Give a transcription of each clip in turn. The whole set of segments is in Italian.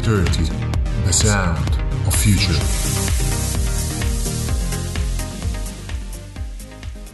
2030, the sound of future.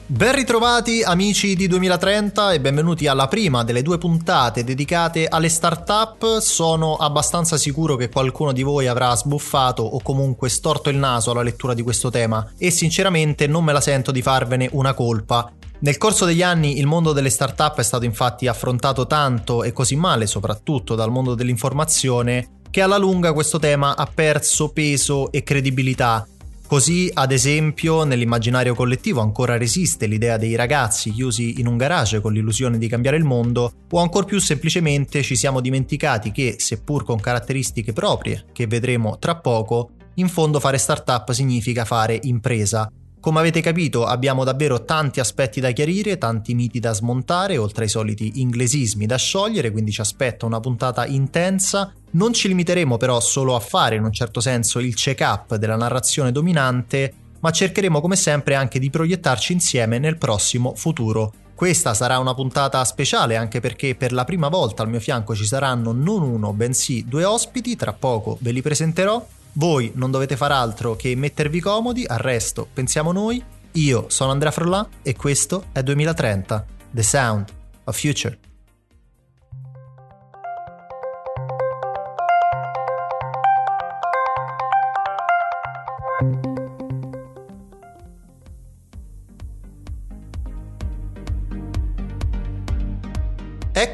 Ben ritrovati amici di 2030 e benvenuti alla prima delle due puntate dedicate alle start-up. Sono abbastanza sicuro che qualcuno di voi avrà sbuffato o comunque storto il naso alla lettura di questo tema e sinceramente non me la sento di farvene una colpa. Nel corso degli anni il mondo delle start-up è stato infatti affrontato tanto e così male, soprattutto dal mondo dell'informazione, che alla lunga questo tema ha perso peso e credibilità. Così, ad esempio, nell'immaginario collettivo ancora resiste l'idea dei ragazzi chiusi in un garage con l'illusione di cambiare il mondo, o ancor più semplicemente ci siamo dimenticati che, seppur con caratteristiche proprie, che vedremo tra poco, in fondo fare startup significa fare impresa, come avete capito abbiamo davvero tanti aspetti da chiarire, tanti miti da smontare, oltre ai soliti inglesismi da sciogliere, quindi ci aspetta una puntata intensa. Non ci limiteremo però solo a fare in un certo senso il check-up della narrazione dominante, ma cercheremo come sempre anche di proiettarci insieme nel prossimo futuro. Questa sarà una puntata speciale anche perché per la prima volta al mio fianco ci saranno non uno, bensì due ospiti, tra poco ve li presenterò. Voi non dovete far altro che mettervi comodi, al resto pensiamo noi. Io sono Andrea Frollà e questo è 2030, The Sound of Future.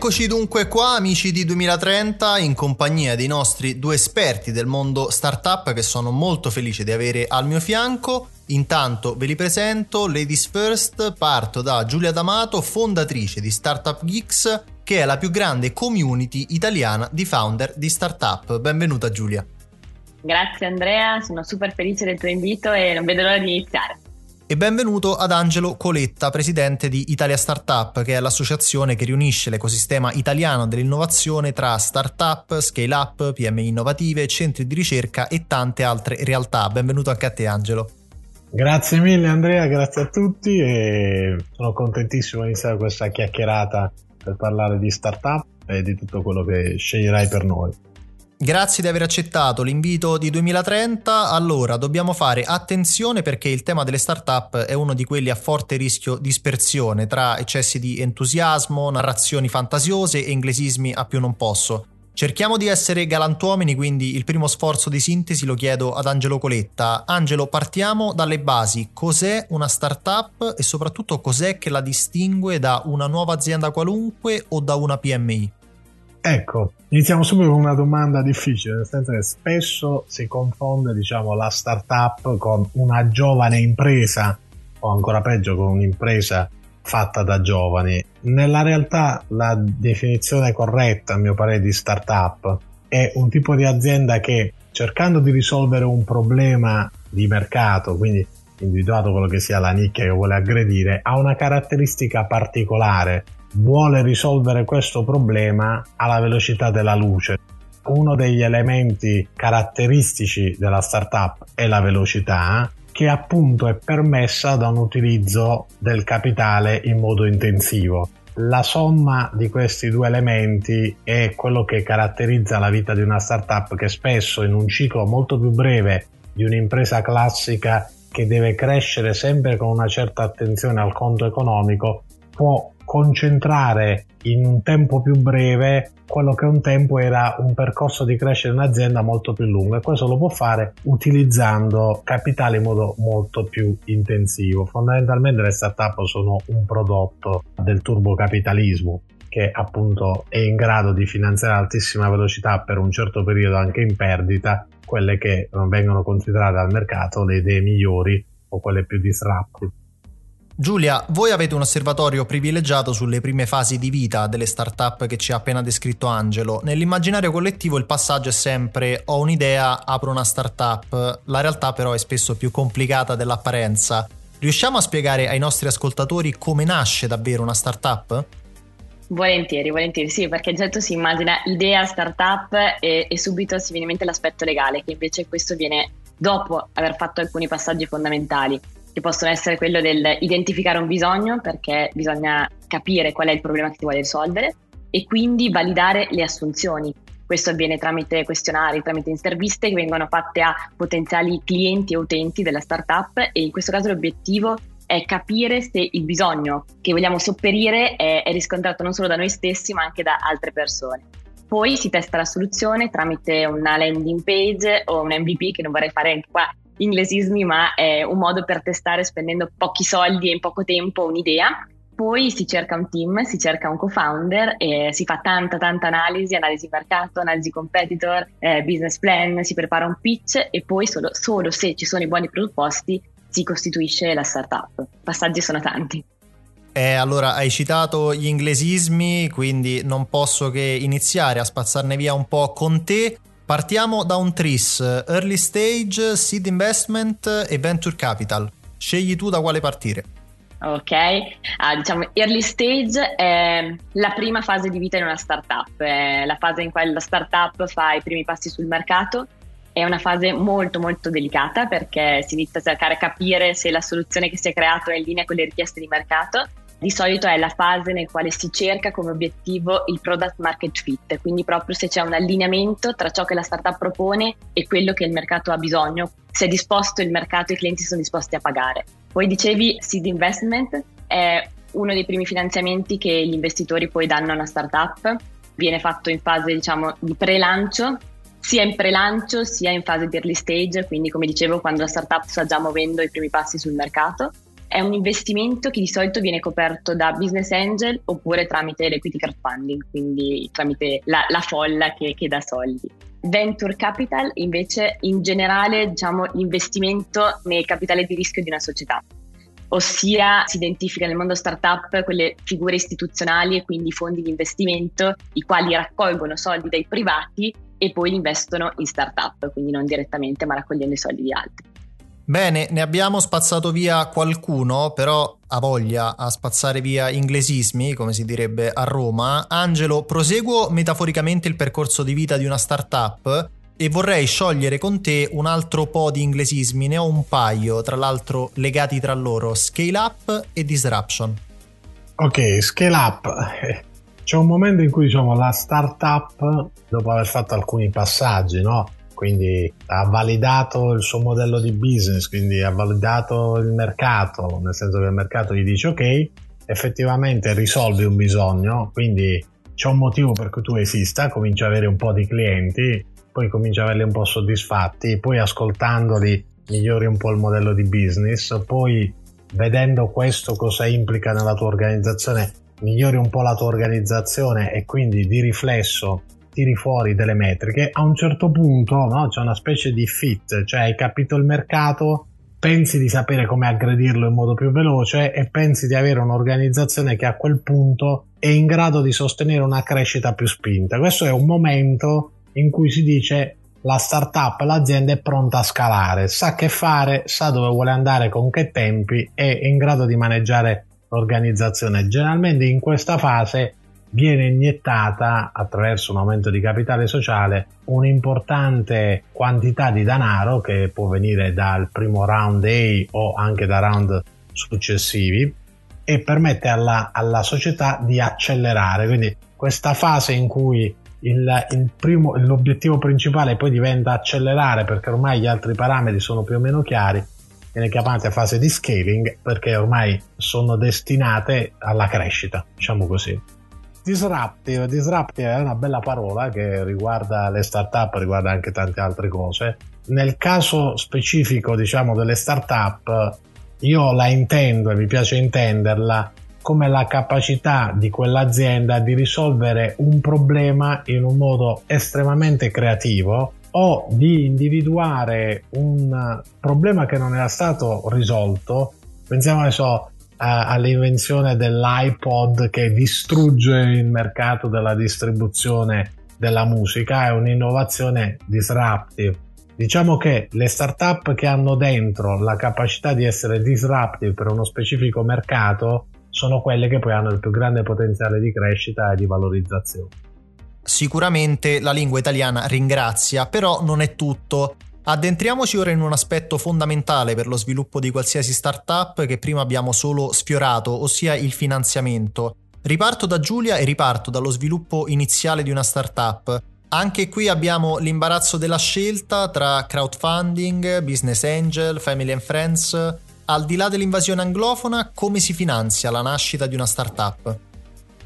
Eccoci dunque qua amici di 2030 in compagnia dei nostri due esperti del mondo startup che sono molto felice di avere al mio fianco. Intanto ve li presento, Ladies First, parto da Giulia D'Amato, fondatrice di Startup Geeks, che è la più grande community italiana di founder di startup. Benvenuta Giulia. Grazie Andrea, sono super felice del tuo invito e non vedo l'ora di iniziare e benvenuto ad Angelo Coletta, presidente di Italia Startup, che è l'associazione che riunisce l'ecosistema italiano dell'innovazione tra startup, scale up, PMI innovative, centri di ricerca e tante altre realtà. Benvenuto anche a te Angelo. Grazie mille Andrea, grazie a tutti e sono contentissimo di iniziare questa chiacchierata per parlare di startup e di tutto quello che sceglierai per noi. Grazie di aver accettato l'invito di 2030. Allora, dobbiamo fare attenzione perché il tema delle start-up è uno di quelli a forte rischio dispersione tra eccessi di entusiasmo, narrazioni fantasiose e inglesismi a più non posso. Cerchiamo di essere galantuomini, quindi il primo sforzo di sintesi lo chiedo ad Angelo Coletta. Angelo, partiamo dalle basi. Cos'è una startup e soprattutto cos'è che la distingue da una nuova azienda qualunque o da una PMI? Ecco, iniziamo subito con una domanda difficile, nel senso che spesso si confonde diciamo, la startup con una giovane impresa o ancora peggio con un'impresa fatta da giovani. Nella realtà la definizione corretta, a mio parere, di startup è un tipo di azienda che cercando di risolvere un problema di mercato, quindi individuato quello che sia la nicchia che vuole aggredire, ha una caratteristica particolare vuole risolvere questo problema alla velocità della luce. Uno degli elementi caratteristici della startup è la velocità, che appunto è permessa da un utilizzo del capitale in modo intensivo. La somma di questi due elementi è quello che caratterizza la vita di una startup che spesso in un ciclo molto più breve di un'impresa classica che deve crescere sempre con una certa attenzione al conto economico può concentrare in un tempo più breve quello che un tempo era un percorso di crescita di un'azienda molto più lungo e questo lo può fare utilizzando capitale in modo molto più intensivo. Fondamentalmente le startup sono un prodotto del turbocapitalismo che appunto è in grado di finanziare a altissima velocità per un certo periodo anche in perdita quelle che non vengono considerate al mercato le idee migliori o quelle più disruptive. Giulia, voi avete un osservatorio privilegiato sulle prime fasi di vita delle start-up che ci ha appena descritto Angelo. Nell'immaginario collettivo il passaggio è sempre ho un'idea, apro una start-up, la realtà però è spesso più complicata dell'apparenza. Riusciamo a spiegare ai nostri ascoltatori come nasce davvero una start-up? Volentieri, volentieri, sì, perché solito si immagina idea startup e, e subito si viene in mente l'aspetto legale, che invece questo viene dopo aver fatto alcuni passaggi fondamentali che possono essere quello del identificare un bisogno perché bisogna capire qual è il problema che si vuole risolvere e quindi validare le assunzioni. Questo avviene tramite questionari, tramite interviste che vengono fatte a potenziali clienti e utenti della startup e in questo caso l'obiettivo è capire se il bisogno che vogliamo sopperire è, è riscontrato non solo da noi stessi ma anche da altre persone. Poi si testa la soluzione tramite una landing page o un MVP che non vorrei fare anche qua inglesismi, ma è un modo per testare spendendo pochi soldi e in poco tempo un'idea. Poi si cerca un team, si cerca un co-founder e si fa tanta tanta analisi, analisi mercato, analisi competitor, eh, business plan, si prepara un pitch e poi solo, solo se ci sono i buoni presupposti si costituisce la startup. Passaggi sono tanti. Eh, allora, hai citato gli inglesismi, quindi non posso che iniziare a spazzarne via un po' con te. Partiamo da un TRIS, Early Stage, Seed Investment e Venture Capital. Scegli tu da quale partire. Ok, ah, diciamo early stage è la prima fase di vita in una startup, è la fase in cui la startup fa i primi passi sul mercato è una fase molto molto delicata perché si inizia a cercare di capire se la soluzione che si è creata è in linea con le richieste di mercato. Di solito è la fase nel quale si cerca come obiettivo il product market fit, quindi proprio se c'è un allineamento tra ciò che la startup propone e quello che il mercato ha bisogno, se è disposto il mercato e i clienti sono disposti a pagare. Poi dicevi seed investment è uno dei primi finanziamenti che gli investitori poi danno a una startup, viene fatto in fase diciamo di pre-lancio sia in pre-lancio sia in fase di early stage, quindi come dicevo quando la startup sta già muovendo i primi passi sul mercato. È un investimento che di solito viene coperto da business angel oppure tramite l'equity crowdfunding, quindi tramite la, la folla che, che dà soldi. Venture capital invece in generale diciamo l'investimento nel capitale di rischio di una società ossia si identifica nel mondo startup quelle figure istituzionali e quindi fondi di investimento i quali raccolgono soldi dai privati e poi li investono in startup, quindi non direttamente ma raccogliendo i soldi di altri. Bene, ne abbiamo spazzato via qualcuno, però ha voglia a spazzare via inglesismi, come si direbbe a Roma. Angelo, proseguo metaforicamente il percorso di vita di una startup e vorrei sciogliere con te un altro po' di inglesismi, ne ho un paio, tra l'altro legati tra loro, scale up e disruption. Ok, scale up. C'è un momento in cui diciamo la startup, dopo aver fatto alcuni passaggi, no? Quindi ha validato il suo modello di business, quindi ha validato il mercato, nel senso che il mercato gli dice ok, effettivamente risolvi un bisogno, quindi c'è un motivo per cui tu esista, cominci ad avere un po' di clienti, poi cominci a averli un po' soddisfatti, poi ascoltandoli migliori un po' il modello di business, poi vedendo questo cosa implica nella tua organizzazione, migliori un po' la tua organizzazione e quindi di riflesso tiri fuori delle metriche, a un certo punto no, c'è una specie di fit, cioè hai capito il mercato, pensi di sapere come aggredirlo in modo più veloce e pensi di avere un'organizzazione che a quel punto è in grado di sostenere una crescita più spinta. Questo è un momento in cui si dice la startup, l'azienda è pronta a scalare, sa che fare, sa dove vuole andare, con che tempi, è in grado di maneggiare l'organizzazione. Generalmente in questa fase viene iniettata attraverso un aumento di capitale sociale un'importante quantità di denaro che può venire dal primo round A o anche da round successivi e permette alla, alla società di accelerare. Quindi questa fase in cui il, il primo, l'obiettivo principale poi diventa accelerare perché ormai gli altri parametri sono più o meno chiari viene chiamata fase di scaling perché ormai sono destinate alla crescita, diciamo così. Disruptive, disruptive è una bella parola che riguarda le startup, riguarda anche tante altre cose. Nel caso specifico, diciamo, delle startup, io la intendo e mi piace intenderla come la capacità di quell'azienda di risolvere un problema in un modo estremamente creativo o di individuare un problema che non era stato risolto. Pensiamo adesso all'invenzione dell'iPod che distrugge il mercato della distribuzione della musica, è un'innovazione disruptive. Diciamo che le startup che hanno dentro la capacità di essere disruptive per uno specifico mercato sono quelle che poi hanno il più grande potenziale di crescita e di valorizzazione. Sicuramente la lingua italiana ringrazia, però non è tutto. Addentriamoci ora in un aspetto fondamentale per lo sviluppo di qualsiasi startup che prima abbiamo solo sfiorato, ossia il finanziamento. Riparto da Giulia e riparto dallo sviluppo iniziale di una startup. Anche qui abbiamo l'imbarazzo della scelta tra crowdfunding, business angel, family and friends. Al di là dell'invasione anglofona, come si finanzia la nascita di una startup?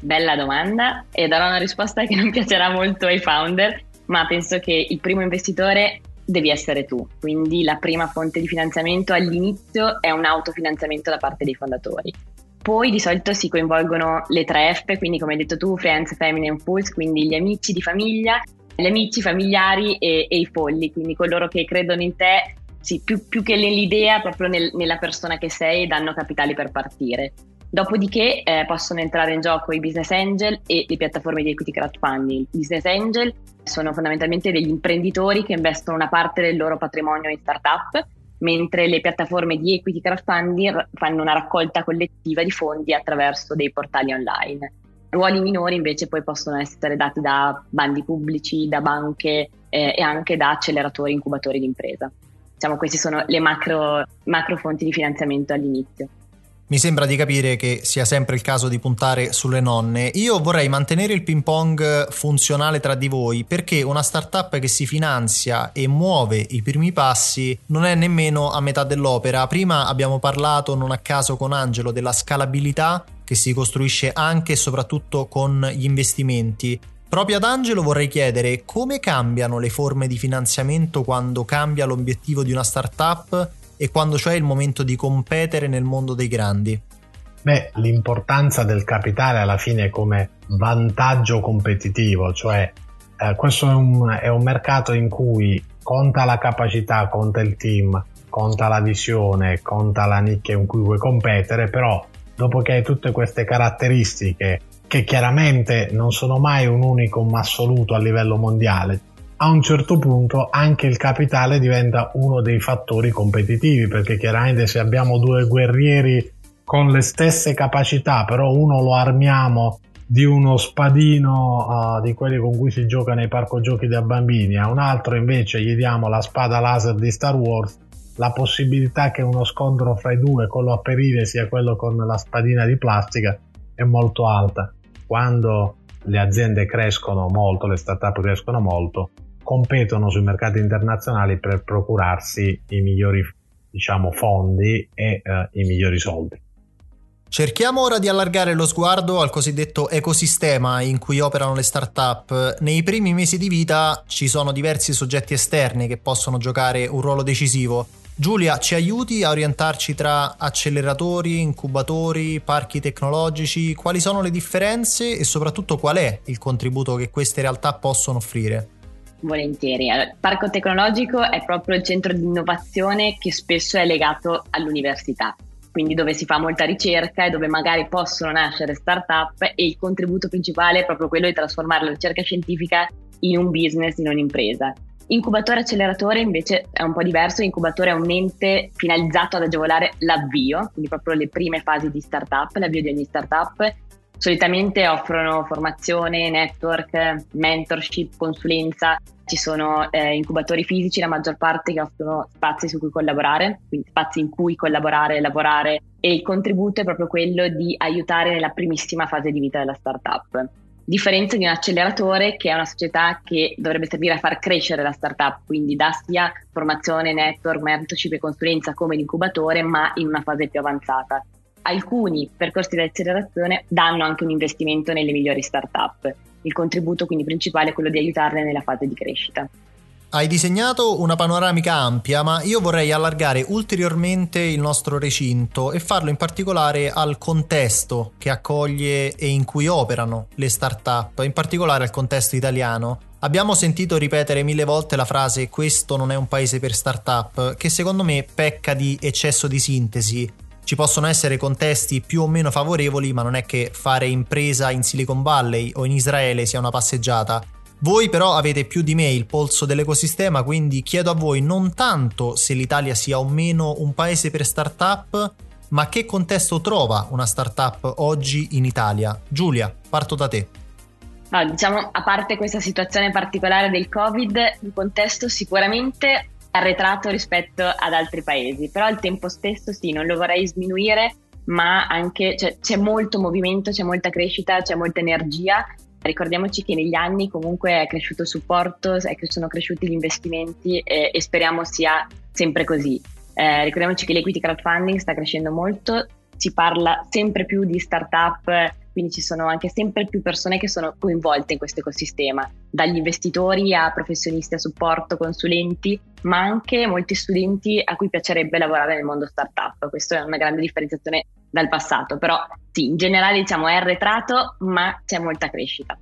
Bella domanda e darò una risposta che non piacerà molto ai founder, ma penso che il primo investitore devi essere tu, quindi la prima fonte di finanziamento all'inizio è un autofinanziamento da parte dei fondatori. Poi di solito si coinvolgono le tre F, quindi come hai detto tu, Friends, Family and Fools, quindi gli amici di famiglia, gli amici familiari e, e i folli, quindi coloro che credono in te, sì, più, più che nell'idea, proprio nel, nella persona che sei, danno capitali per partire. Dopodiché eh, possono entrare in gioco i business angel e le piattaforme di equity crowdfunding. I business angel sono fondamentalmente degli imprenditori che investono una parte del loro patrimonio in startup mentre le piattaforme di equity crowdfunding fanno una raccolta collettiva di fondi attraverso dei portali online. Ruoli minori invece poi possono essere dati da bandi pubblici, da banche eh, e anche da acceleratori incubatori di impresa. Diciamo queste sono le macro, macro fonti di finanziamento all'inizio. Mi sembra di capire che sia sempre il caso di puntare sulle nonne. Io vorrei mantenere il ping pong funzionale tra di voi perché una startup che si finanzia e muove i primi passi non è nemmeno a metà dell'opera. Prima abbiamo parlato non a caso con Angelo della scalabilità che si costruisce anche e soprattutto con gli investimenti. Proprio ad Angelo vorrei chiedere come cambiano le forme di finanziamento quando cambia l'obiettivo di una startup e quando c'è il momento di competere nel mondo dei grandi? Beh, l'importanza del capitale alla fine come vantaggio competitivo, cioè eh, questo è un, è un mercato in cui conta la capacità, conta il team, conta la visione, conta la nicchia in cui vuoi competere, però dopo che hai tutte queste caratteristiche che chiaramente non sono mai un unicum assoluto a livello mondiale, a un certo punto anche il capitale diventa uno dei fattori competitivi perché chiaramente se abbiamo due guerrieri con le stesse capacità però uno lo armiamo di uno spadino uh, di quelli con cui si gioca nei parco giochi da bambini a un altro invece gli diamo la spada laser di Star Wars la possibilità che uno scontro fra i due quello a perire sia quello con la spadina di plastica è molto alta. Quando le aziende crescono molto le startup crescono molto competono sui mercati internazionali per procurarsi i migliori diciamo, fondi e eh, i migliori soldi. Cerchiamo ora di allargare lo sguardo al cosiddetto ecosistema in cui operano le start-up. Nei primi mesi di vita ci sono diversi soggetti esterni che possono giocare un ruolo decisivo. Giulia, ci aiuti a orientarci tra acceleratori, incubatori, parchi tecnologici? Quali sono le differenze e soprattutto qual è il contributo che queste realtà possono offrire? Volentieri. Allora, il parco tecnologico è proprio il centro di innovazione che spesso è legato all'università, quindi dove si fa molta ricerca e dove magari possono nascere start-up e il contributo principale è proprio quello di trasformare la ricerca scientifica in un business, in un'impresa. Incubatore acceleratore invece è un po' diverso, incubatore è un ente finalizzato ad agevolare l'avvio, quindi proprio le prime fasi di startup, l'avvio di ogni startup Solitamente offrono formazione, network, mentorship, consulenza. Ci sono eh, incubatori fisici, la maggior parte che offrono spazi su cui collaborare, quindi spazi in cui collaborare, lavorare e il contributo è proprio quello di aiutare nella primissima fase di vita della startup. Differenza di un acceleratore che è una società che dovrebbe servire a far crescere la startup, quindi dà sia formazione, network, mentorship e consulenza come l'incubatore, ma in una fase più avanzata alcuni percorsi di accelerazione danno anche un investimento nelle migliori start-up. Il contributo quindi principale è quello di aiutarle nella fase di crescita. Hai disegnato una panoramica ampia, ma io vorrei allargare ulteriormente il nostro recinto e farlo in particolare al contesto che accoglie e in cui operano le start-up, in particolare al contesto italiano. Abbiamo sentito ripetere mille volte la frase questo non è un paese per start-up, che secondo me pecca di eccesso di sintesi ci possono essere contesti più o meno favorevoli, ma non è che fare impresa in Silicon Valley o in Israele sia una passeggiata. Voi però avete più di me il polso dell'ecosistema, quindi chiedo a voi non tanto se l'Italia sia o meno un paese per startup, ma che contesto trova una startup oggi in Italia. Giulia, parto da te. No, diciamo, a parte questa situazione particolare del Covid, il contesto sicuramente arretrato rispetto ad altri paesi, però al tempo stesso sì, non lo vorrei sminuire, ma anche cioè, c'è molto movimento, c'è molta crescita, c'è molta energia ricordiamoci che negli anni comunque è cresciuto il supporto, sono cresciuti gli investimenti e, e speriamo sia sempre così. Eh, ricordiamoci che l'equity crowdfunding sta crescendo molto, si parla sempre più di startup, quindi ci sono anche sempre più persone che sono coinvolte in questo ecosistema, dagli investitori a professionisti a supporto, consulenti, ma anche molti studenti a cui piacerebbe lavorare nel mondo startup. Questa è una grande differenziazione dal passato, però sì, in generale diciamo è arretrato, ma c'è molta crescita.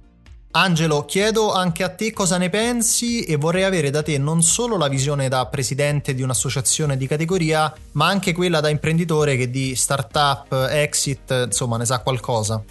Angelo, chiedo anche a te cosa ne pensi e vorrei avere da te non solo la visione da presidente di un'associazione di categoria, ma anche quella da imprenditore che di startup, exit, insomma, ne sa qualcosa.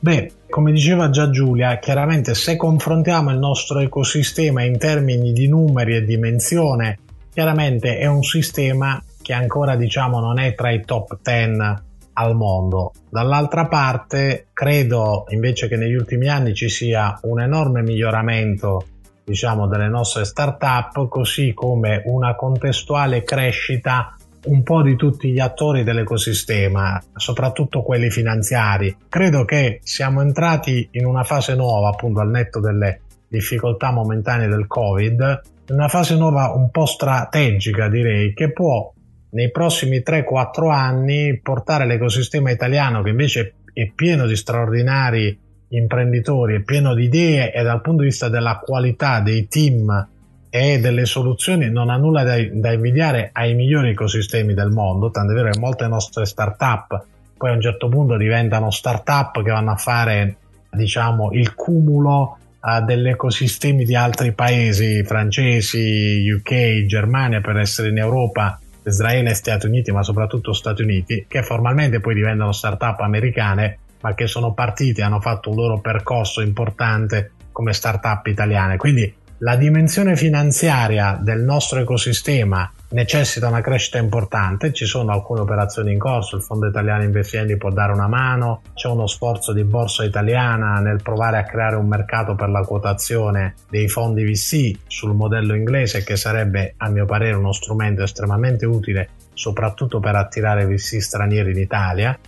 Beh, come diceva già Giulia, chiaramente se confrontiamo il nostro ecosistema in termini di numeri e dimensione, chiaramente è un sistema che ancora diciamo non è tra i top 10 al mondo. Dall'altra parte, credo invece che negli ultimi anni ci sia un enorme miglioramento diciamo, delle nostre start-up, così come una contestuale crescita un po' di tutti gli attori dell'ecosistema, soprattutto quelli finanziari. Credo che siamo entrati in una fase nuova, appunto al netto delle difficoltà momentanee del Covid, una fase nuova un po' strategica direi, che può nei prossimi 3-4 anni portare l'ecosistema italiano che invece è pieno di straordinari imprenditori, è pieno di idee e dal punto di vista della qualità dei team e delle soluzioni non ha nulla da, da invidiare ai migliori ecosistemi del mondo, tanto è vero che molte nostre start-up poi a un certo punto diventano start-up che vanno a fare diciamo il cumulo uh, degli ecosistemi di altri paesi francesi, UK, Germania per essere in Europa Israele e Stati Uniti, ma soprattutto Stati Uniti, che formalmente poi diventano start-up americane, ma che sono partite hanno fatto un loro percorso importante come start-up italiane. Quindi la dimensione finanziaria del nostro ecosistema necessita una crescita importante, ci sono alcune operazioni in corso, il Fondo Italiano Investimenti può dare una mano, c'è uno sforzo di borsa italiana nel provare a creare un mercato per la quotazione dei fondi VC sul modello inglese che sarebbe a mio parere uno strumento estremamente utile soprattutto per attirare VC stranieri in Italia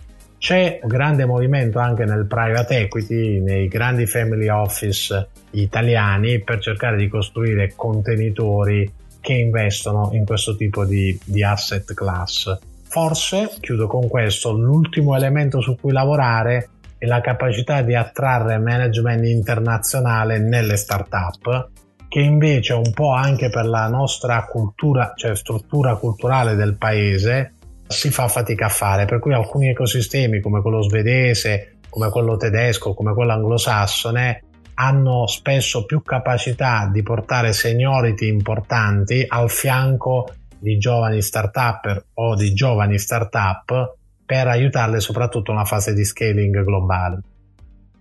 c'è un grande movimento anche nel private equity, nei grandi family office italiani per cercare di costruire contenitori che investono in questo tipo di, di asset class. Forse, chiudo con questo, l'ultimo elemento su cui lavorare è la capacità di attrarre management internazionale nelle start-up che invece un po' anche per la nostra cultura, cioè struttura culturale del paese, si fa fatica a fare, per cui alcuni ecosistemi come quello svedese, come quello tedesco, come quello anglosassone, hanno spesso più capacità di portare seniority importanti al fianco di giovani start-up o di giovani start-up per aiutarle soprattutto nella fase di scaling globale.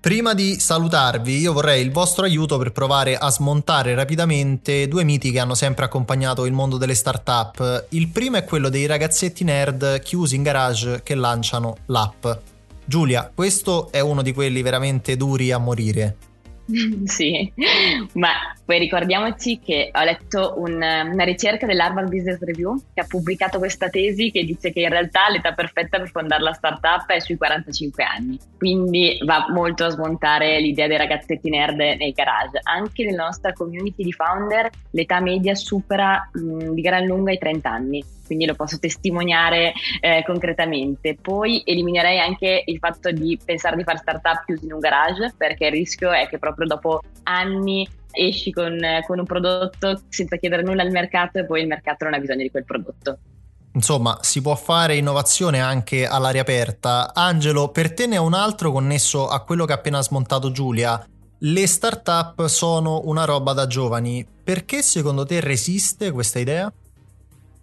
Prima di salutarvi, io vorrei il vostro aiuto per provare a smontare rapidamente due miti che hanno sempre accompagnato il mondo delle start-up. Il primo è quello dei ragazzetti nerd chiusi in garage che lanciano l'app. Giulia, questo è uno di quelli veramente duri a morire. sì, ma poi ricordiamoci che ho letto un, una ricerca dell'Harvard Business Review che ha pubblicato questa tesi che dice che in realtà l'età perfetta per fondare la startup è sui 45 anni, quindi va molto a smontare l'idea dei ragazzetti nerd nei garage. Anche nella nostra community di founder l'età media supera mh, di gran lunga i 30 anni quindi lo posso testimoniare eh, concretamente. Poi eliminerei anche il fatto di pensare di fare startup chiusi in un garage, perché il rischio è che proprio dopo anni esci con, con un prodotto senza chiedere nulla al mercato e poi il mercato non ha bisogno di quel prodotto. Insomma, si può fare innovazione anche all'aria aperta. Angelo, per te ne è un altro connesso a quello che ha appena smontato Giulia. Le start-up sono una roba da giovani. Perché secondo te resiste questa idea?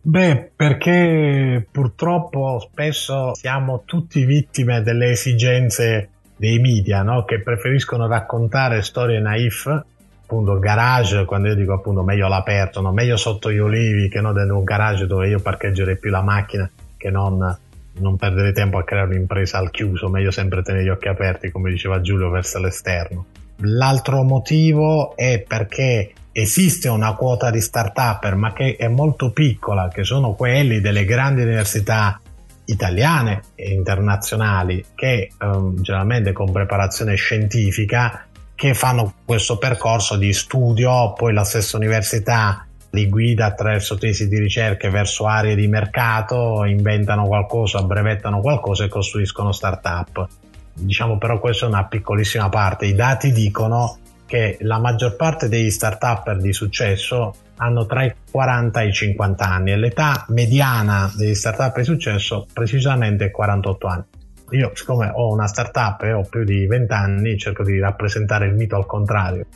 Beh, perché purtroppo spesso siamo tutti vittime delle esigenze dei media, no? che preferiscono raccontare storie naif, appunto garage, quando io dico appunto meglio all'aperto, no? meglio sotto gli olivi che non dentro un garage dove io parcheggerei più la macchina che non, non perdere tempo a creare un'impresa al chiuso, meglio sempre tenere gli occhi aperti, come diceva Giulio, verso l'esterno. L'altro motivo è perché esiste una quota di start-up, ma che è molto piccola, che sono quelli delle grandi università italiane e internazionali che um, generalmente con preparazione scientifica che fanno questo percorso di studio, poi la stessa università li guida attraverso tesi di ricerca verso aree di mercato, inventano qualcosa, brevettano qualcosa e costruiscono start-up. Diciamo però questa è una piccolissima parte. I dati dicono che la maggior parte degli start-up di successo hanno tra i 40 e i 50 anni e l'età mediana degli start-up di successo precisamente è 48 anni. Io, siccome ho una startup e ho più di 20 anni, cerco di rappresentare il mito al contrario.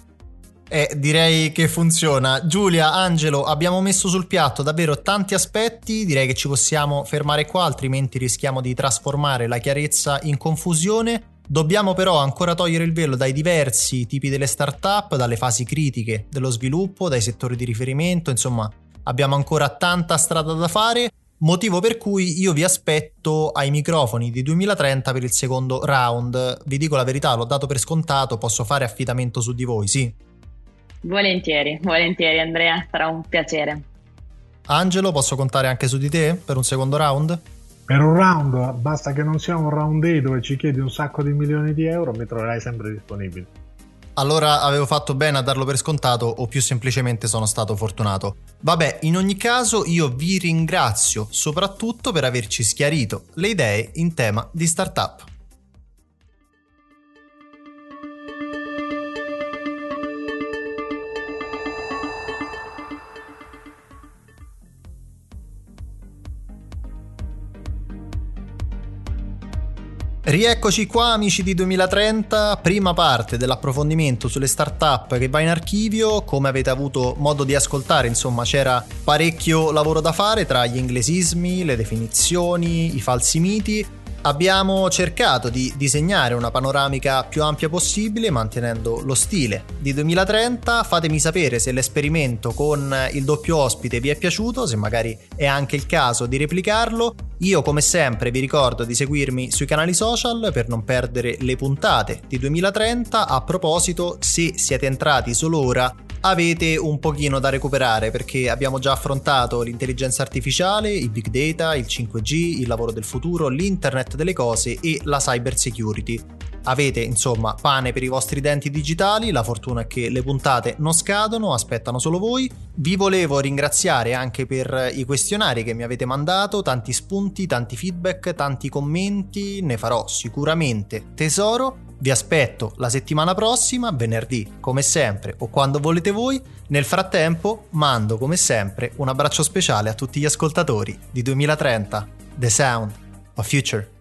Eh, direi che funziona. Giulia, Angelo, abbiamo messo sul piatto davvero tanti aspetti, direi che ci possiamo fermare qua, altrimenti rischiamo di trasformare la chiarezza in confusione. Dobbiamo però ancora togliere il velo dai diversi tipi delle start-up, dalle fasi critiche dello sviluppo, dai settori di riferimento, insomma, abbiamo ancora tanta strada da fare. Motivo per cui io vi aspetto ai microfoni di 2030 per il secondo round. Vi dico la verità, l'ho dato per scontato, posso fare affidamento su di voi, sì? Volentieri, volentieri Andrea, sarà un piacere. Angelo, posso contare anche su di te per un secondo round? Per un round, basta che non sia un round day dove ci chiedi un sacco di milioni di euro, mi troverai sempre disponibile allora avevo fatto bene a darlo per scontato o più semplicemente sono stato fortunato. Vabbè, in ogni caso io vi ringrazio soprattutto per averci schiarito le idee in tema di startup. Rieccoci qua amici di 2030, prima parte dell'approfondimento sulle startup che va in archivio, come avete avuto modo di ascoltare insomma c'era parecchio lavoro da fare tra gli inglesismi, le definizioni, i falsi miti Abbiamo cercato di disegnare una panoramica più ampia possibile mantenendo lo stile di 2030. Fatemi sapere se l'esperimento con il doppio ospite vi è piaciuto, se magari è anche il caso di replicarlo. Io come sempre vi ricordo di seguirmi sui canali social per non perdere le puntate di 2030. A proposito, se siete entrati solo ora avete un pochino da recuperare perché abbiamo già affrontato l'intelligenza artificiale, il big data, il 5G, il lavoro del futuro, l'internet delle cose e la cyber security. Avete insomma pane per i vostri denti digitali, la fortuna è che le puntate non scadono, aspettano solo voi. Vi volevo ringraziare anche per i questionari che mi avete mandato, tanti spunti, tanti feedback, tanti commenti, ne farò sicuramente tesoro vi aspetto la settimana prossima, venerdì, come sempre, o quando volete voi. Nel frattempo, mando come sempre un abbraccio speciale a tutti gli ascoltatori di 2030, The Sound of Future.